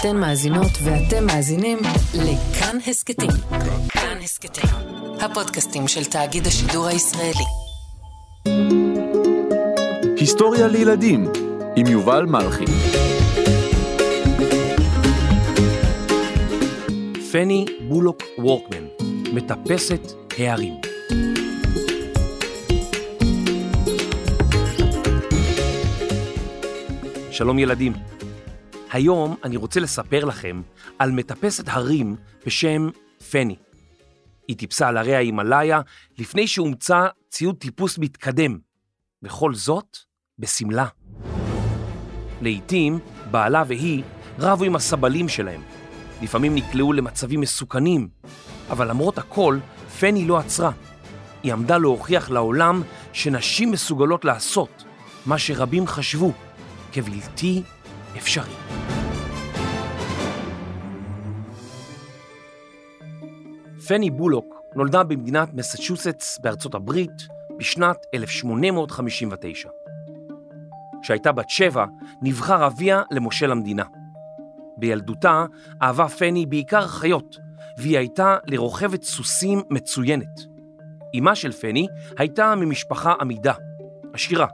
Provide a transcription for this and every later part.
אתן מאזינות ואתם מאזינים לכאן הסכתים. כאן הסכתים, הפודקאסטים של תאגיד השידור הישראלי. היסטוריה לילדים עם יובל מלכי. פני בולוק וורקמן, מטפסת הערים. שלום ילדים. היום אני רוצה לספר לכם על מטפסת הרים בשם פני. היא טיפסה על הרי ההימאליה לפני שהומצא ציוד טיפוס מתקדם, וכל זאת בשמלה. לעתים בעלה והיא רבו עם הסבלים שלהם. לפעמים נקלעו למצבים מסוכנים, אבל למרות הכל, פני לא עצרה. היא עמדה להוכיח לעולם שנשים מסוגלות לעשות מה שרבים חשבו כבלתי אפשרי. פני בולוק נולדה במדינת מסצ'וסטס בארצות הברית בשנת 1859. כשהייתה בת שבע, נבחר אביה למושל המדינה. בילדותה אהבה פני בעיקר חיות, והיא הייתה לרוכבת סוסים מצוינת. אמה של פני הייתה ממשפחה עמידה, עשירה,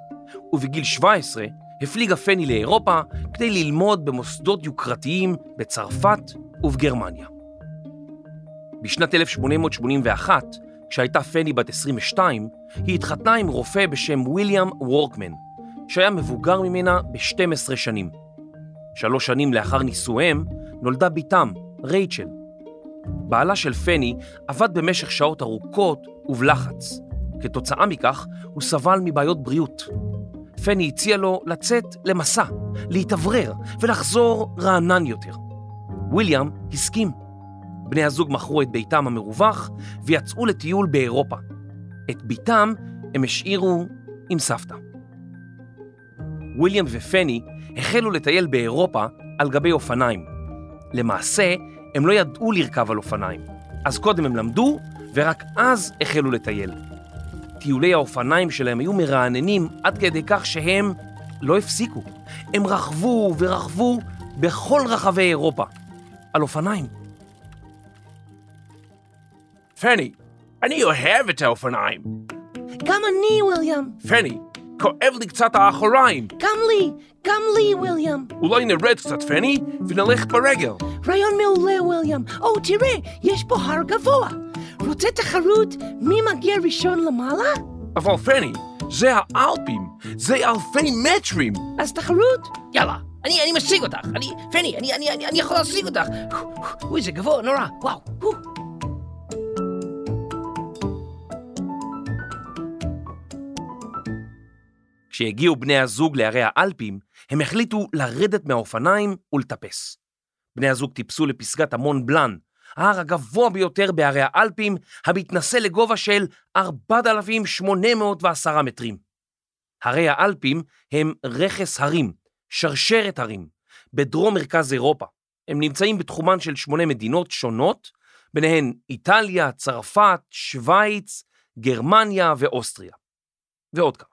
ובגיל 17 הפליגה פני לאירופה כדי ללמוד במוסדות יוקרתיים בצרפת ובגרמניה. בשנת 1881, כשהייתה פני בת 22, היא התחתנה עם רופא בשם ויליאם וורקמן, שהיה מבוגר ממנה ב-12 שנים. שלוש שנים לאחר נישואיהם נולדה בתם, רייצ'ל. בעלה של פני עבד במשך שעות ארוכות ובלחץ. כתוצאה מכך הוא סבל מבעיות בריאות. פני הציע לו לצאת למסע, להתאוורר ולחזור רענן יותר. ויליאם הסכים. בני הזוג מכרו את ביתם המרווח ויצאו לטיול באירופה. את ביתם הם השאירו עם סבתא. ויליאם ופני החלו לטייל באירופה על גבי אופניים. למעשה, הם לא ידעו לרכב על אופניים, אז קודם הם למדו ורק אז החלו לטייל. טיולי האופניים שלהם היו מרעננים עד כדי כך שהם לא הפסיקו. הם רכבו ורכבו בכל רחבי אירופה, על אופניים. פני, אני אוהב את האופניים. גם אני, ויליאם. פני, כואב לי קצת האחוריים. גם לי, גם לי, ויליאם. אולי נרד קצת, פני, ונלך ברגל. רעיון מעולה, ויליאם. או, תראה, יש פה הר גבוה. רוצה תחרות מי מגיע ראשון למעלה? אבל פני, זה האלפים, זה אלפי מטרים. אז תחרות? יאללה, אני, אני משיג אותך. אני, פני, אני, אני, אני, אני יכול להשיג אותך. אוי, זה גבוה, נורא, וואו. כשהגיעו בני הזוג להרי האלפים, הם החליטו לרדת מהאופניים ולטפס. בני הזוג טיפסו לפסגת המון בלאן, ההר הגבוה ביותר בהרי האלפים, המתנשא לגובה של 4,810 מטרים. הרי האלפים הם רכס הרים, שרשרת הרים, בדרום מרכז אירופה. הם נמצאים בתחומן של שמונה מדינות שונות, ביניהן איטליה, צרפת, שווייץ, גרמניה ואוסטריה. ועוד כמה.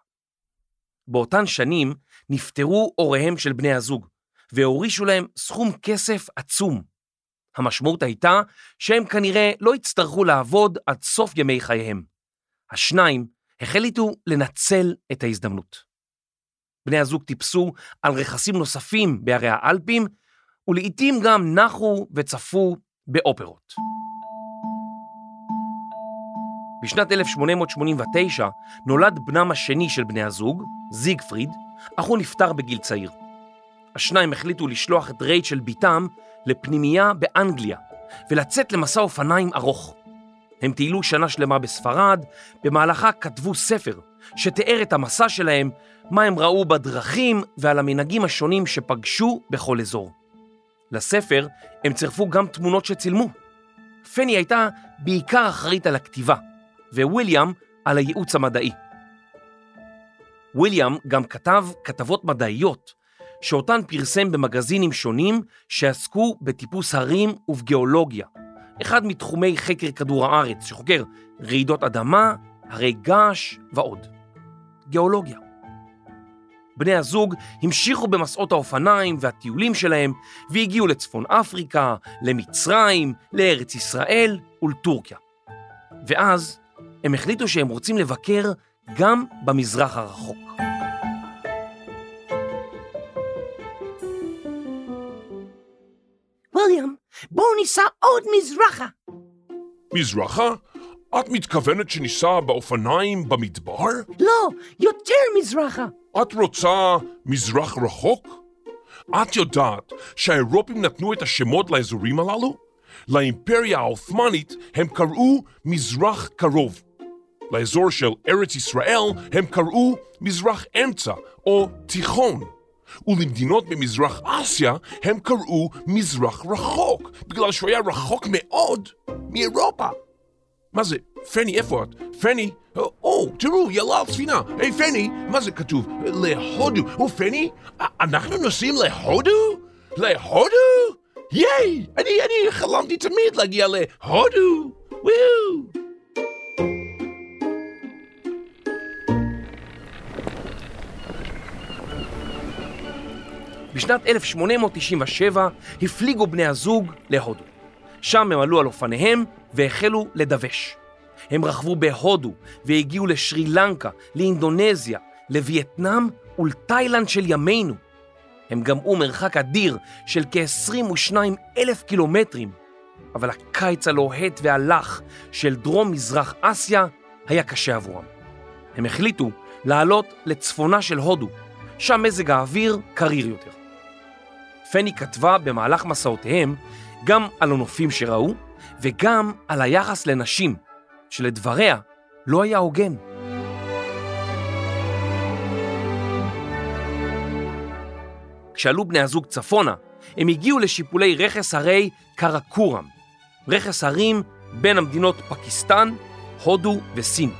באותן שנים נפטרו הוריהם של בני הזוג, והורישו להם סכום כסף עצום. המשמעות הייתה שהם כנראה לא יצטרכו לעבוד עד סוף ימי חייהם. השניים החליטו לנצל את ההזדמנות. בני הזוג טיפסו על רכסים נוספים בערי האלפים, ולעיתים גם נחו וצפו באופרות. בשנת 1889 נולד בנם השני של בני הזוג, זיגפריד, אך הוא נפטר בגיל צעיר. השניים החליטו לשלוח את רייצ'ל ביתם לפנימייה באנגליה ולצאת למסע אופניים ארוך. הם טיילו שנה שלמה בספרד, במהלכה כתבו ספר שתיאר את המסע שלהם, מה הם ראו בדרכים ועל המנהגים השונים שפגשו בכל אזור. לספר הם צירפו גם תמונות שצילמו. פני הייתה בעיקר אחראית על הכתיבה, וויליאם על הייעוץ המדעי. וויליאם גם כתב כתבות מדעיות שאותן פרסם במגזינים שונים שעסקו בטיפוס הרים ובגיאולוגיה, אחד מתחומי חקר כדור הארץ שחוקר רעידות אדמה, הרי געש ועוד. גיאולוגיה. בני הזוג המשיכו במסעות האופניים והטיולים שלהם והגיעו לצפון אפריקה, למצרים, לארץ ישראל ולטורקיה. ואז הם החליטו שהם רוצים לבקר גם במזרח הרחוק. ניסע עוד מזרחה. מזרחה? את מתכוונת שניסע באופניים במדבר? לא, יותר מזרחה. את רוצה מזרח רחוק? את יודעת שהאירופים נתנו את השמות לאזורים הללו? לאימפריה העות'מאנית הם קראו מזרח קרוב. לאזור של ארץ ישראל הם קראו מזרח אמצע או תיכון. ולמדינות במזרח אסיה הם קראו מזרח רחוק, בגלל שהוא היה רחוק מאוד מאירופה. מה זה? פני, איפה את? פני? או, או, תראו, היא על ספינה. היי, פני, מה זה כתוב? להודו. או, פני, אנחנו נוסעים להודו? להודו? ייי! אני, אני חלמתי תמיד להגיע להודו! וואו! בשנת 1897 הפליגו בני הזוג להודו. שם הם עלו על אופניהם והחלו לדווש. הם רכבו בהודו והגיעו לשרי לנקה, לאינדונזיה, לווייטנאם ולתאילנד של ימינו. הם גמעו מרחק אדיר של כ-22 אלף קילומטרים, אבל הקיץ הלוהט והלח של דרום-מזרח אסיה היה קשה עבורם. הם החליטו לעלות לצפונה של הודו, שם מזג האוויר קריר יותר. פני כתבה במהלך מסעותיהם גם על הנופים שראו וגם על היחס לנשים, שלדבריה לא היה הוגן. כשעלו בני הזוג צפונה, הם הגיעו לשיפולי רכס הרי קרקורם, רכס הרים בין המדינות פקיסטן, הודו וסין.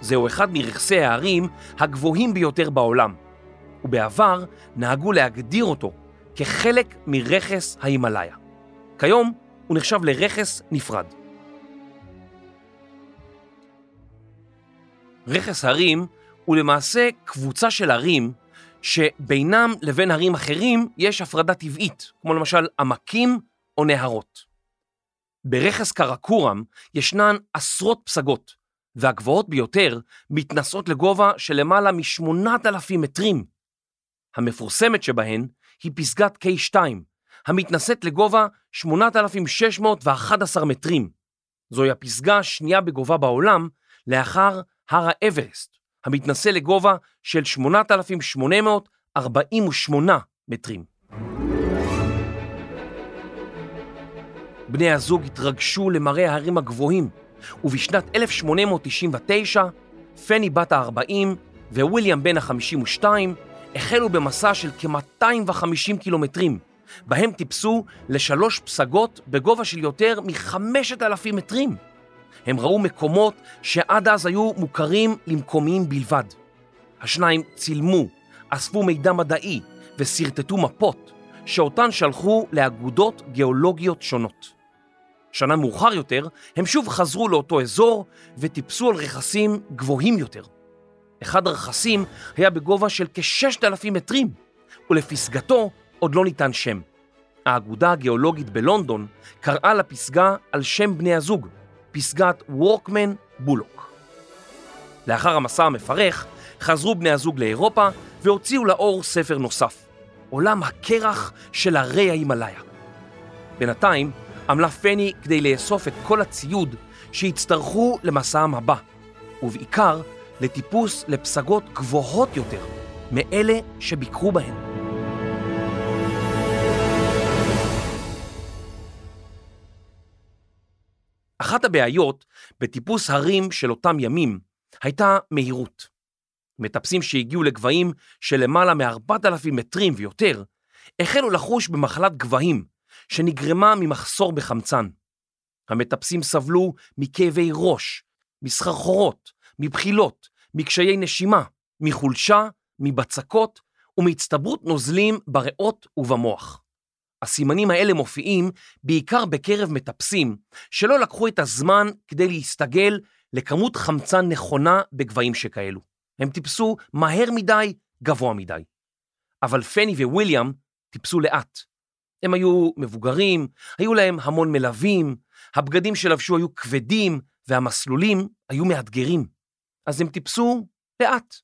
זהו אחד מרכסי ההרים הגבוהים ביותר בעולם, ובעבר נהגו להגדיר אותו כחלק מרכס ההימאליה. כיום הוא נחשב לרכס נפרד. רכס הרים הוא למעשה קבוצה של הרים שבינם לבין הרים אחרים יש הפרדה טבעית, כמו למשל עמקים או נהרות. ברכס קרקורם ישנן עשרות פסגות, והגבוהות ביותר מתנסות לגובה של למעלה מ-8,000 מטרים. המפורסמת שבהן היא פסגת K2, המתנשאת לגובה 8,611 מטרים. זוהי הפסגה השנייה בגובה בעולם לאחר הר האברסט, המתנשא לגובה של 8,848 מטרים. בני הזוג התרגשו למראה ההרים הגבוהים, ובשנת 1899, פני בת ה-40 וויליאם בן ה-52 החלו במסע של כ-250 קילומטרים, בהם טיפסו לשלוש פסגות בגובה של יותר מ-5,000 מטרים. הם ראו מקומות שעד אז היו מוכרים למקומיים בלבד. השניים צילמו, אספו מידע מדעי ושרטטו מפות, שאותן שלחו לאגודות גיאולוגיות שונות. שנה מאוחר יותר, הם שוב חזרו לאותו אזור וטיפסו על רכסים גבוהים יותר. אחד הרכסים היה בגובה של כ-6,000 מטרים, ולפסגתו עוד לא ניתן שם. האגודה הגיאולוגית בלונדון קראה לפסגה על שם בני הזוג, פסגת וורקמן בולוק. לאחר המסע המפרך, חזרו בני הזוג לאירופה והוציאו לאור ספר נוסף, עולם הקרח של הרי ההימאליה. בינתיים עמלה פני כדי לאסוף את כל הציוד שיצטרכו למסעם הבא, ובעיקר לטיפוס לפסגות גבוהות יותר מאלה שביקרו בהן. אחת הבעיות בטיפוס הרים של אותם ימים הייתה מהירות. מטפסים שהגיעו לגבהים של למעלה מ-4,000 מטרים ויותר, החלו לחוש במחלת גבהים שנגרמה ממחסור בחמצן. המטפסים סבלו מכאבי ראש, מסחרחורות, מבחילות, מקשיי נשימה, מחולשה, מבצקות ומהצטברות נוזלים בריאות ובמוח. הסימנים האלה מופיעים בעיקר בקרב מטפסים שלא לקחו את הזמן כדי להסתגל לכמות חמצן נכונה בגבהים שכאלו. הם טיפסו מהר מדי, גבוה מדי. אבל פני וויליאם טיפסו לאט. הם היו מבוגרים, היו להם המון מלווים, הבגדים שלבשו היו כבדים, והמסלולים היו מאתגרים. אז הם טיפסו לאט.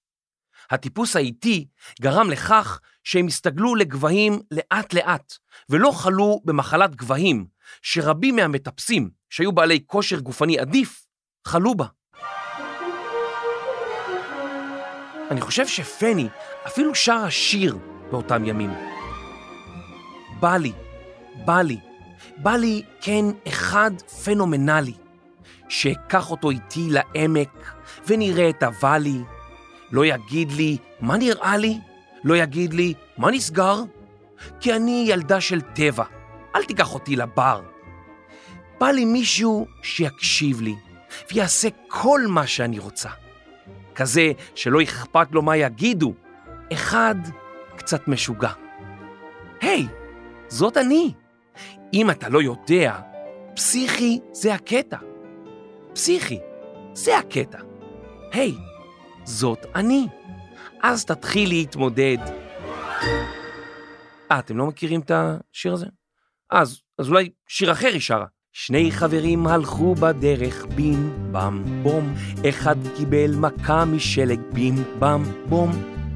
הטיפוס האיטי גרם לכך שהם הסתגלו לגבהים לאט-לאט, ולא חלו במחלת גבהים, שרבים מהמטפסים, שהיו בעלי כושר גופני עדיף, חלו בה. אני חושב שפני אפילו שרה שיר באותם ימים. בא לי, בא לי, בא לי כן אחד פנומנלי, שאקח אותו איתי לעמק ונראה את הוואלי, לא יגיד לי מה נראה לי, לא יגיד לי מה נסגר, כי אני ילדה של טבע, אל תיקח אותי לבר. בא לי מישהו שיקשיב לי ויעשה כל מה שאני רוצה. כזה שלא אכפת לו מה יגידו, אחד קצת משוגע. היי, hey, זאת אני. אם אתה לא יודע, פסיכי זה הקטע. פסיכי, זה הקטע. היי, זאת אני. אז תתחיל להתמודד. אה, אתם לא מכירים את השיר הזה? אז, אז אולי שיר אחר היא שרה. שני חברים הלכו בדרך בים בם בום, אחד קיבל מכה משלג בים בם בום,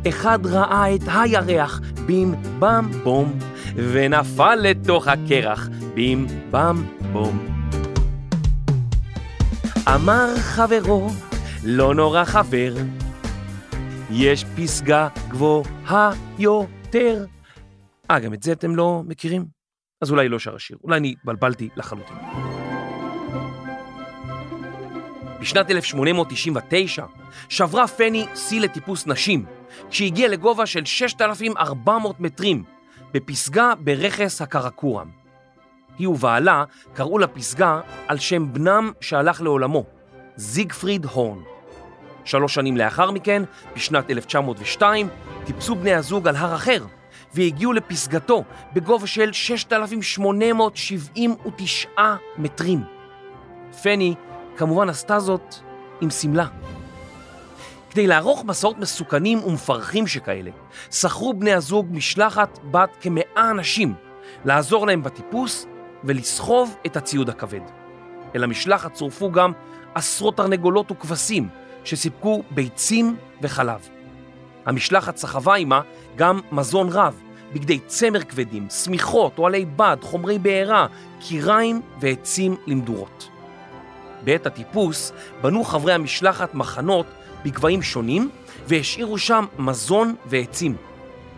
אחד ראה את הירח בים בם בום, ונפל לתוך הקרח בים בם בום. אמר חברו, לא נורא חבר, יש פסגה גבוהה יותר. אה, גם את זה אתם לא מכירים? אז אולי לא שר השיר, אולי אני התבלבלתי לחלוטין. בשנת 1899 שברה פני שיא לטיפוס נשים, כשהגיעה לגובה של 6,400 מטרים, בפסגה ברכס הקרקורם. היא ובעלה קראו לפסגה על שם בנם שהלך לעולמו, זיגפריד הורן. שלוש שנים לאחר מכן, בשנת 1902, טיפסו בני הזוג על הר אחר, והגיעו לפסגתו בגובה של 6,879 מטרים. פני כמובן עשתה זאת עם שמלה. כדי לערוך מסעות מסוכנים ומפרכים שכאלה, שכרו בני הזוג משלחת בת כמאה אנשים לעזור להם בטיפוס ולסחוב את הציוד הכבד. אל המשלחת צורפו גם עשרות תרנגולות וכבשים שסיפקו ביצים וחלב. המשלחת סחבה עימה גם מזון רב, בגדי צמר כבדים, שמיכות, אוהלי בד, חומרי בעירה, קיריים ועצים למדורות. בעת הטיפוס בנו חברי המשלחת מחנות בגבהים שונים והשאירו שם מזון ועצים.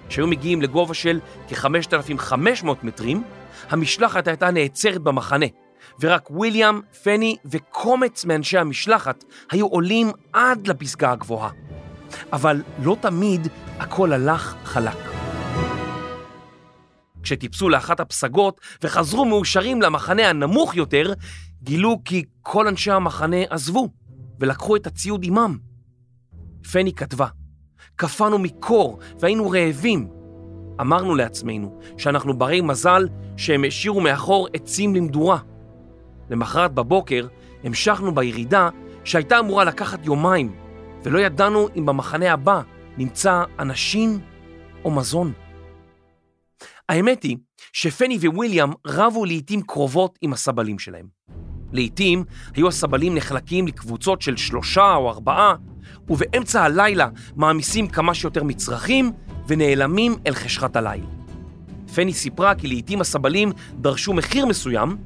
כשהיו מגיעים לגובה של כ-5,500 מטרים, המשלחת הייתה נעצרת במחנה, ורק וויליאם, פני וקומץ מאנשי המשלחת היו עולים עד לפסגה הגבוהה. אבל לא תמיד הכל הלך חלק. כשטיפסו לאחת הפסגות וחזרו מאושרים למחנה הנמוך יותר, גילו כי כל אנשי המחנה עזבו ולקחו את הציוד עמם. פני כתבה, קפאנו מקור והיינו רעבים. אמרנו לעצמנו שאנחנו ברי מזל שהם השאירו מאחור עצים למדורה. למחרת בבוקר המשכנו בירידה שהייתה אמורה לקחת יומיים, ולא ידענו אם במחנה הבא נמצא אנשים או מזון. האמת היא שפני וויליאם רבו לעיתים קרובות עם הסבלים שלהם. לעתים היו הסבלים נחלקים לקבוצות של שלושה או ארבעה, ובאמצע הלילה מעמיסים כמה שיותר מצרכים ונעלמים אל חשכת הליל. פני סיפרה כי לעתים הסבלים דרשו מחיר מסוים,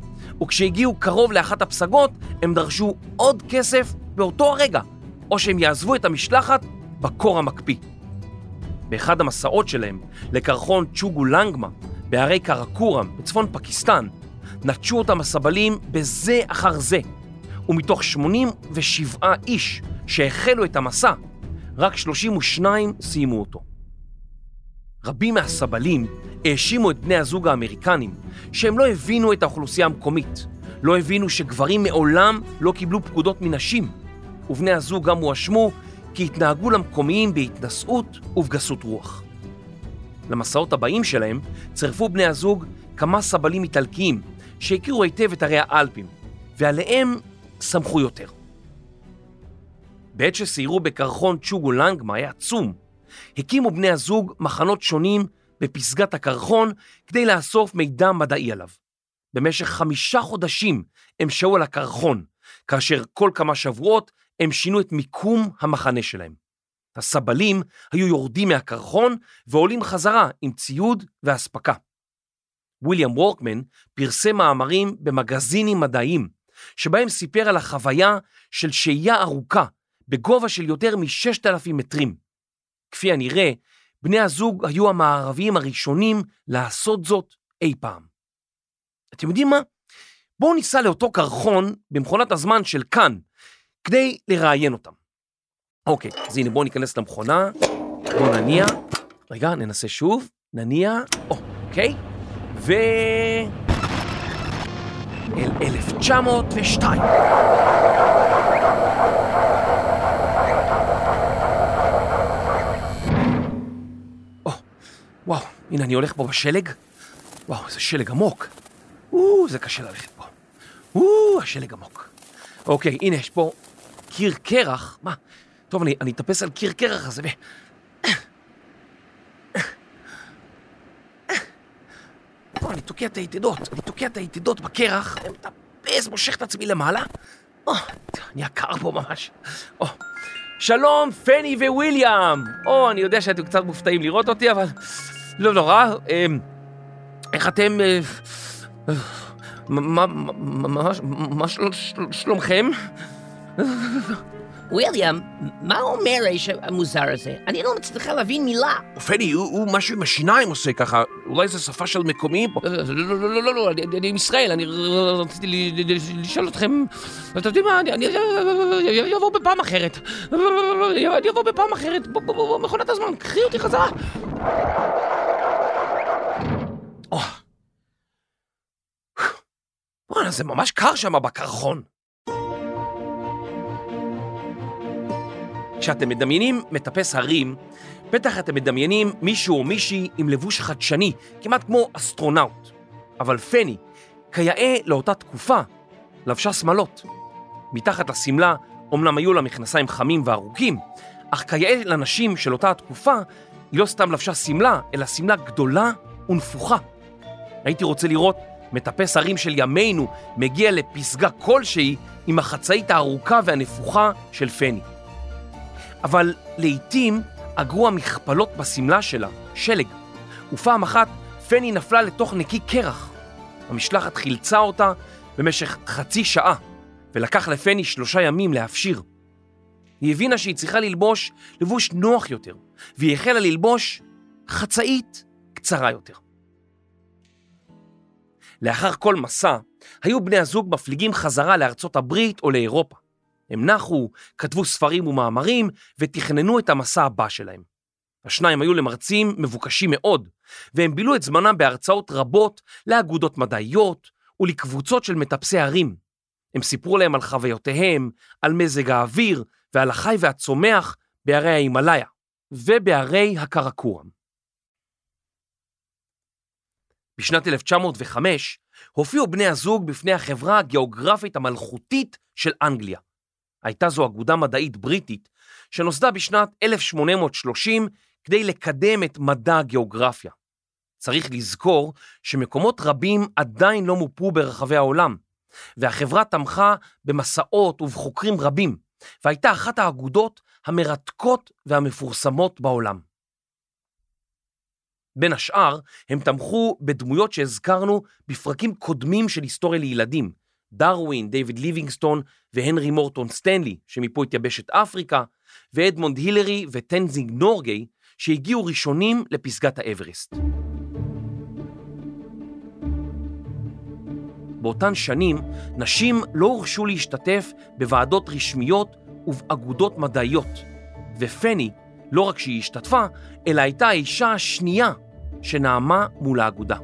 וכשהגיעו קרוב לאחת הפסגות הם דרשו עוד כסף באותו הרגע, או שהם יעזבו את המשלחת בקור המקפיא. באחד המסעות שלהם לקרחון צ'וגו לנגמה בהרי קרקורם בצפון פקיסטן, נטשו אותם הסבלים בזה אחר זה, ומתוך 87 איש שהחלו את המסע, רק 32 סיימו אותו. רבים מהסבלים האשימו את בני הזוג האמריקנים שהם לא הבינו את האוכלוסייה המקומית, לא הבינו שגברים מעולם לא קיבלו פקודות מנשים, ובני הזוג גם הואשמו כי התנהגו למקומיים בהתנשאות ובגסות רוח. למסעות הבאים שלהם צירפו בני הזוג כמה סבלים איטלקיים שהכירו היטב את ערי האלפים, ועליהם סמכו יותר. בעת שסיירו בקרחון צ'וגו לנגמה היה עצום, הקימו בני הזוג מחנות שונים בפסגת הקרחון כדי לאסוף מידע מדעי עליו. במשך חמישה חודשים הם שהו על הקרחון, כאשר כל כמה שבועות הם שינו את מיקום המחנה שלהם. הסבלים היו יורדים מהקרחון ועולים חזרה עם ציוד ואספקה. ויליאם וורקמן פרסם מאמרים במגזינים מדעיים, שבהם סיפר על החוויה של שהייה ארוכה בגובה של יותר מ-6,000 מטרים. כפי הנראה, בני הזוג היו המערביים הראשונים לעשות זאת אי פעם. אתם יודעים מה? בואו ניסע לאותו קרחון במכונת הזמן של כאן, כדי לראיין אותם. אוקיי, אז הנה בואו ניכנס למכונה, בואו נניע, רגע, ננסה שוב, נניע, או, אוקיי, ו... אל 1902. הנה אני הולך פה בשלג. וואו, איזה שלג עמוק. או, זה קשה ללכת פה. או, השלג עמוק. אוקיי, הנה, יש פה קיר קרח. מה? טוב, אני, אני אטפס על קיר קרח הזה ו... פה, אני תוקע את היתדות, אני תוקע את היתדות בקרח, מטפס, מושך את עצמי למעלה. או, נהיה קר פה ממש. או, שלום, פני וויליאם! או, אני יודע שאתם קצת מופתעים לראות אותי, אבל לא נורא. אה, איך אתם... אה, אה, מה, מה, מה, מה של, של, שלומכם? וויליאם, מה אומר האיש המוזר הזה? אני לא מצליחה להבין מילה. פני, הוא, משהו עם השיניים עושה ככה, אולי זו שפה של מקומיים? לא, לא, לא, לא, לא, אני, אני עם ישראל, אני רציתי לשאול אתכם, אתם יודעים מה, אני, אני אבוא בפעם אחרת. אני אבוא בפעם אחרת, מכונת הזמן, קחי אותי חזרה. או. וואלה, זה ממש קר שם בקרחון. כשאתם מדמיינים מטפס הרים, בטח אתם מדמיינים מישהו או מישהי עם לבוש חדשני, כמעט כמו אסטרונאוט. אבל פני, כיאה לאותה תקופה, לבשה שמלות. מתחת לשמלה אומנם היו לה מכנסיים חמים וארוכים, אך כיאה לנשים של אותה התקופה, היא לא סתם לבשה שמלה, אלא שמלה גדולה ונפוחה. הייתי רוצה לראות מטפס הרים של ימינו מגיע לפסגה כלשהי עם החצאית הארוכה והנפוחה של פני. אבל לעתים אגרו המכפלות בשמלה שלה, שלג, ופעם אחת פני נפלה לתוך נקי קרח. המשלחת חילצה אותה במשך חצי שעה, ולקח לפני שלושה ימים להפשיר. היא הבינה שהיא צריכה ללבוש לבוש נוח יותר, והיא החלה ללבוש חצאית קצרה יותר. לאחר כל מסע, היו בני הזוג מפליגים חזרה לארצות הברית או לאירופה. הם נחו, כתבו ספרים ומאמרים ותכננו את המסע הבא שלהם. השניים היו למרצים מבוקשים מאוד, והם בילו את זמנם בהרצאות רבות לאגודות מדעיות ולקבוצות של מטפסי הרים. הם סיפרו להם על חוויותיהם, על מזג האוויר ועל החי והצומח בערי ההימאליה ובערי הקרקורם. בשנת 1905 הופיעו בני הזוג בפני החברה הגיאוגרפית המלכותית של אנגליה. הייתה זו אגודה מדעית בריטית שנוסדה בשנת 1830 כדי לקדם את מדע הגיאוגרפיה. צריך לזכור שמקומות רבים עדיין לא מופו ברחבי העולם, והחברה תמכה במסעות ובחוקרים רבים, והייתה אחת האגודות המרתקות והמפורסמות בעולם. בין השאר, הם תמכו בדמויות שהזכרנו בפרקים קודמים של היסטוריה לילדים, דרווין, דיוויד ליבינגסטון והנרי מורטון סטנלי, שמיפו את יבשת אפריקה, ואדמונד הילרי וטנזינג נורגי, שהגיעו ראשונים לפסגת האברסט. באותן שנים, נשים לא הורשו להשתתף בוועדות רשמיות ובאגודות מדעיות, ופני, לא רק שהיא השתתפה, אלא הייתה האישה השנייה שנאמה מול האגודה.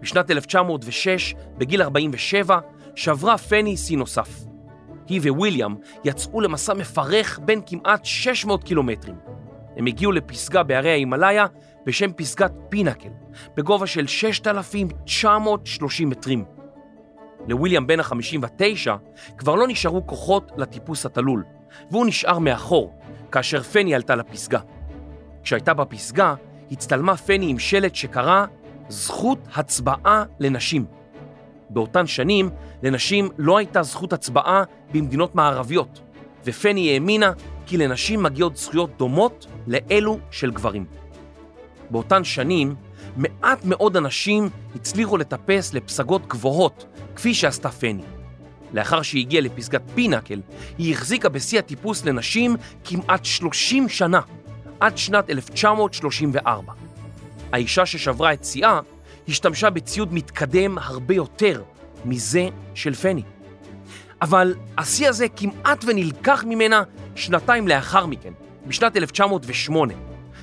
בשנת 1906, בגיל 47, שברה פני שיא נוסף. היא וויליאם יצאו למסע מפרך בין כמעט 600 קילומטרים. הם הגיעו לפסגה בהרי ההימאליה בשם פסגת פינקל, בגובה של 6,930 מטרים. לוויליאם בן ה-59 כבר לא נשארו כוחות לטיפוס התלול, והוא נשאר מאחור, כאשר פני עלתה לפסגה. כשהייתה בפסגה, הצטלמה פני עם שלט שקרא זכות הצבעה לנשים. באותן שנים, לנשים לא הייתה זכות הצבעה במדינות מערביות, ופני האמינה כי לנשים מגיעות זכויות דומות לאלו של גברים. באותן שנים, מעט מאוד אנשים הצליחו לטפס לפסגות גבוהות, כפי שעשתה פני. לאחר שהיא הגיעה לפסגת פינקל, היא החזיקה בשיא הטיפוס לנשים כמעט 30 שנה, עד שנת 1934. האישה ששברה את שיאה השתמשה בציוד מתקדם הרבה יותר מזה של פני. אבל השיא הזה כמעט ונלקח ממנה שנתיים לאחר מכן, בשנת 1908.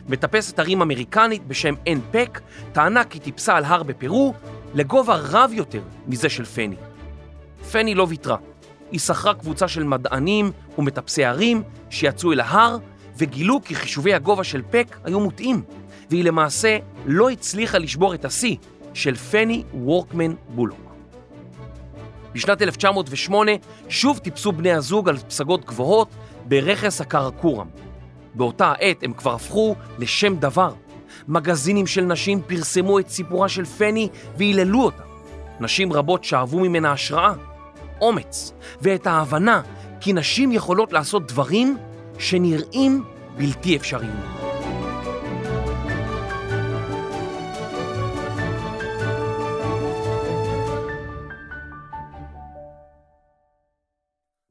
מטפסת הרים אמריקנית בשם אן פק טענה כי טיפסה על הר בפרו לגובה רב יותר מזה של פני. פני לא ויתרה. היא שכרה קבוצה של מדענים ומטפסי הרים שיצאו אל ההר וגילו כי חישובי הגובה של פק היו מוטעים, והיא למעשה לא הצליחה לשבור את השיא של פני וורקמן בולוק. בשנת 1908 שוב טיפסו בני הזוג על פסגות גבוהות ברכס הקרקורם. באותה העת הם כבר הפכו לשם דבר. מגזינים של נשים פרסמו את סיפורה של פני והיללו אותה. נשים רבות שאבו ממנה השראה, אומץ ואת ההבנה כי נשים יכולות לעשות דברים שנראים בלתי אפשריים.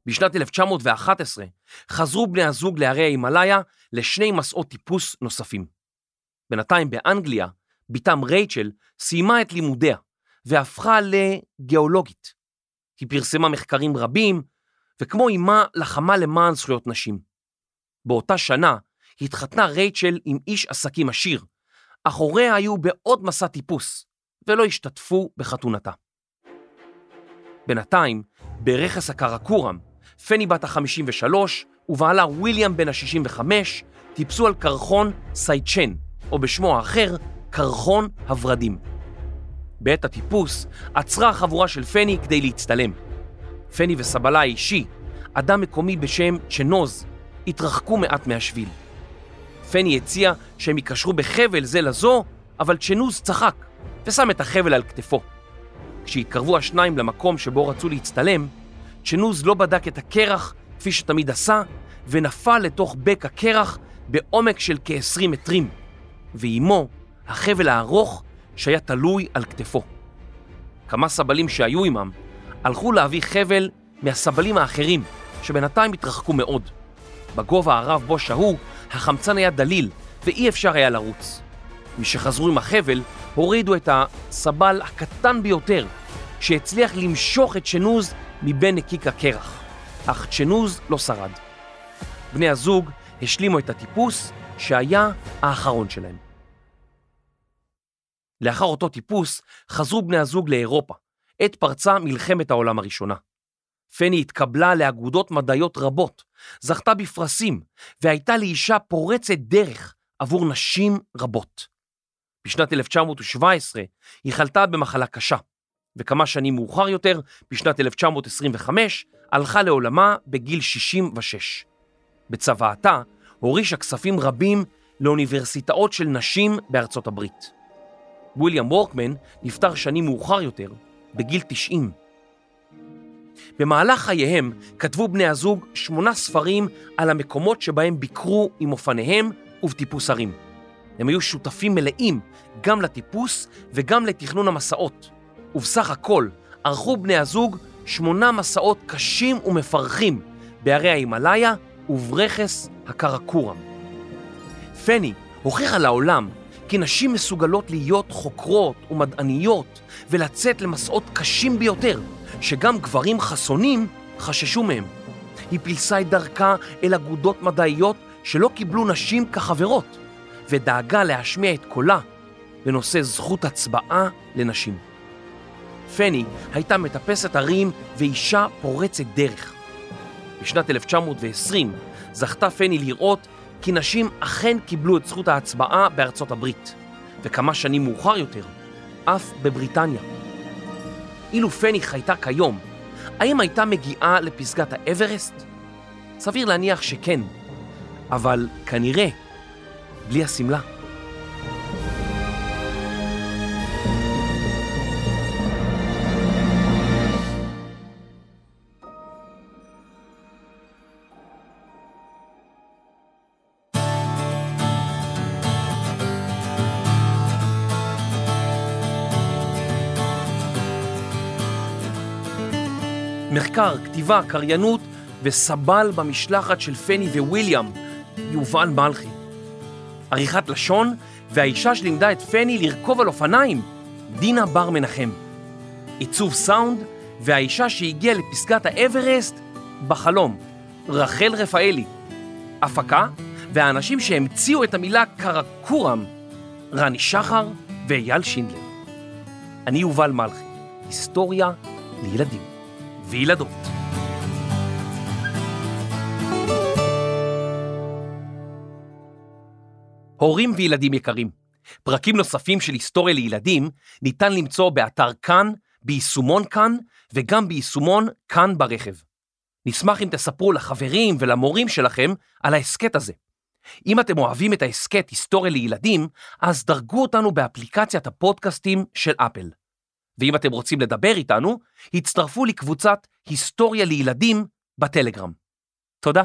בשנת 1911 חזרו בני הזוג להרי ההימאליה לשני מסעות טיפוס נוספים. בינתיים באנגליה, בתם רייצ'ל סיימה את לימודיה והפכה לגיאולוגית. היא פרסמה מחקרים רבים, וכמו אמה לחמה למען זכויות נשים. באותה שנה התחתנה רייצ'ל עם איש עסקים עשיר, אך הוריה היו בעוד מסע טיפוס, ולא השתתפו בחתונתה. בינתיים, ברכס הקרקורם, פני בת ה-53 ובעלה וויליאם בן ה-65 טיפסו על קרחון סייצ'ן, או בשמו האחר, קרחון הורדים. בעת הטיפוס עצרה החבורה של פני כדי להצטלם. פני וסבלה האישי, אדם מקומי בשם צ'נוז, התרחקו מעט מהשביל. פני הציע שהם יקשרו בחבל זה לזו, אבל צ'נוז צחק ושם את החבל על כתפו. כשהתקרבו השניים למקום שבו רצו להצטלם, צ'נוז לא בדק את הקרח כפי שתמיד עשה, ונפל לתוך בק הקרח בעומק של כ-20 מטרים, ועימו החבל הארוך שהיה תלוי על כתפו. כמה סבלים שהיו עמם הלכו להביא חבל מהסבלים האחרים, שבינתיים התרחקו מאוד. בגובה הרב בו שהו, החמצן היה דליל, ואי אפשר היה לרוץ. משחזרו עם החבל, הורידו את הסבל הקטן ביותר, שהצליח למשוך את שנוז מבין נקיק הקרח, אך צ'נוז לא שרד. בני הזוג השלימו את הטיפוס שהיה האחרון שלהם. לאחר אותו טיפוס חזרו בני הזוג לאירופה, עת פרצה מלחמת העולם הראשונה. פני התקבלה לאגודות מדעיות רבות, זכתה בפרסים והייתה לאישה פורצת דרך עבור נשים רבות. בשנת 1917 היא חלתה במחלה קשה, וכמה שנים מאוחר יותר, בשנת 1925, הלכה לעולמה בגיל 66. בצוואתה הורישה כספים רבים לאוניברסיטאות של נשים בארצות הברית. וויליאם וורקמן נפטר שנים מאוחר יותר, בגיל 90. במהלך חייהם כתבו בני הזוג שמונה ספרים על המקומות שבהם ביקרו עם אופניהם ובטיפוס הרים. הם היו שותפים מלאים גם לטיפוס וגם לתכנון המסעות, ובסך הכל ערכו בני הזוג שמונה מסעות קשים ומפרכים בערי ההימאליה וברכס הקרקורם. פני הוכיחה לעולם כי נשים מסוגלות להיות חוקרות ומדעניות ולצאת למסעות קשים ביותר, שגם גברים חסונים חששו מהם. היא פילסה את דרכה אל אגודות מדעיות שלא קיבלו נשים כחברות, ודאגה להשמיע את קולה בנושא זכות הצבעה לנשים. פני הייתה מטפסת הרים ואישה פורצת דרך. בשנת 1920 זכתה פני לראות כי נשים אכן קיבלו את זכות ההצבעה בארצות הברית, וכמה שנים מאוחר יותר, אף בבריטניה. אילו פני חייתה כיום, האם הייתה מגיעה לפסגת האברסט? סביר להניח שכן, אבל כנראה בלי השמלה. כתיבה, קריינות וסבל במשלחת של פני וויליאם, יובל מלכי. עריכת לשון והאישה שלימדה את פני לרכוב על אופניים, דינה בר מנחם. עיצוב סאונד והאישה שהגיעה לפסגת האברסט בחלום, רחל רפאלי. הפקה והאנשים שהמציאו את המילה קרקורם, רני שחר ואייל שינדלר. אני יובל מלכי, היסטוריה לילדים. וילדות. הורים וילדים יקרים, פרקים נוספים של היסטוריה לילדים ניתן למצוא באתר כאן, ביישומון כאן וגם ביישומון כאן ברכב. נשמח אם תספרו לחברים ולמורים שלכם על ההסכת הזה. אם אתם אוהבים את ההסכת היסטוריה לילדים, אז דרגו אותנו באפליקציית הפודקאסטים של אפל. ואם אתם רוצים לדבר איתנו, הצטרפו לקבוצת היסטוריה לילדים בטלגרם. תודה.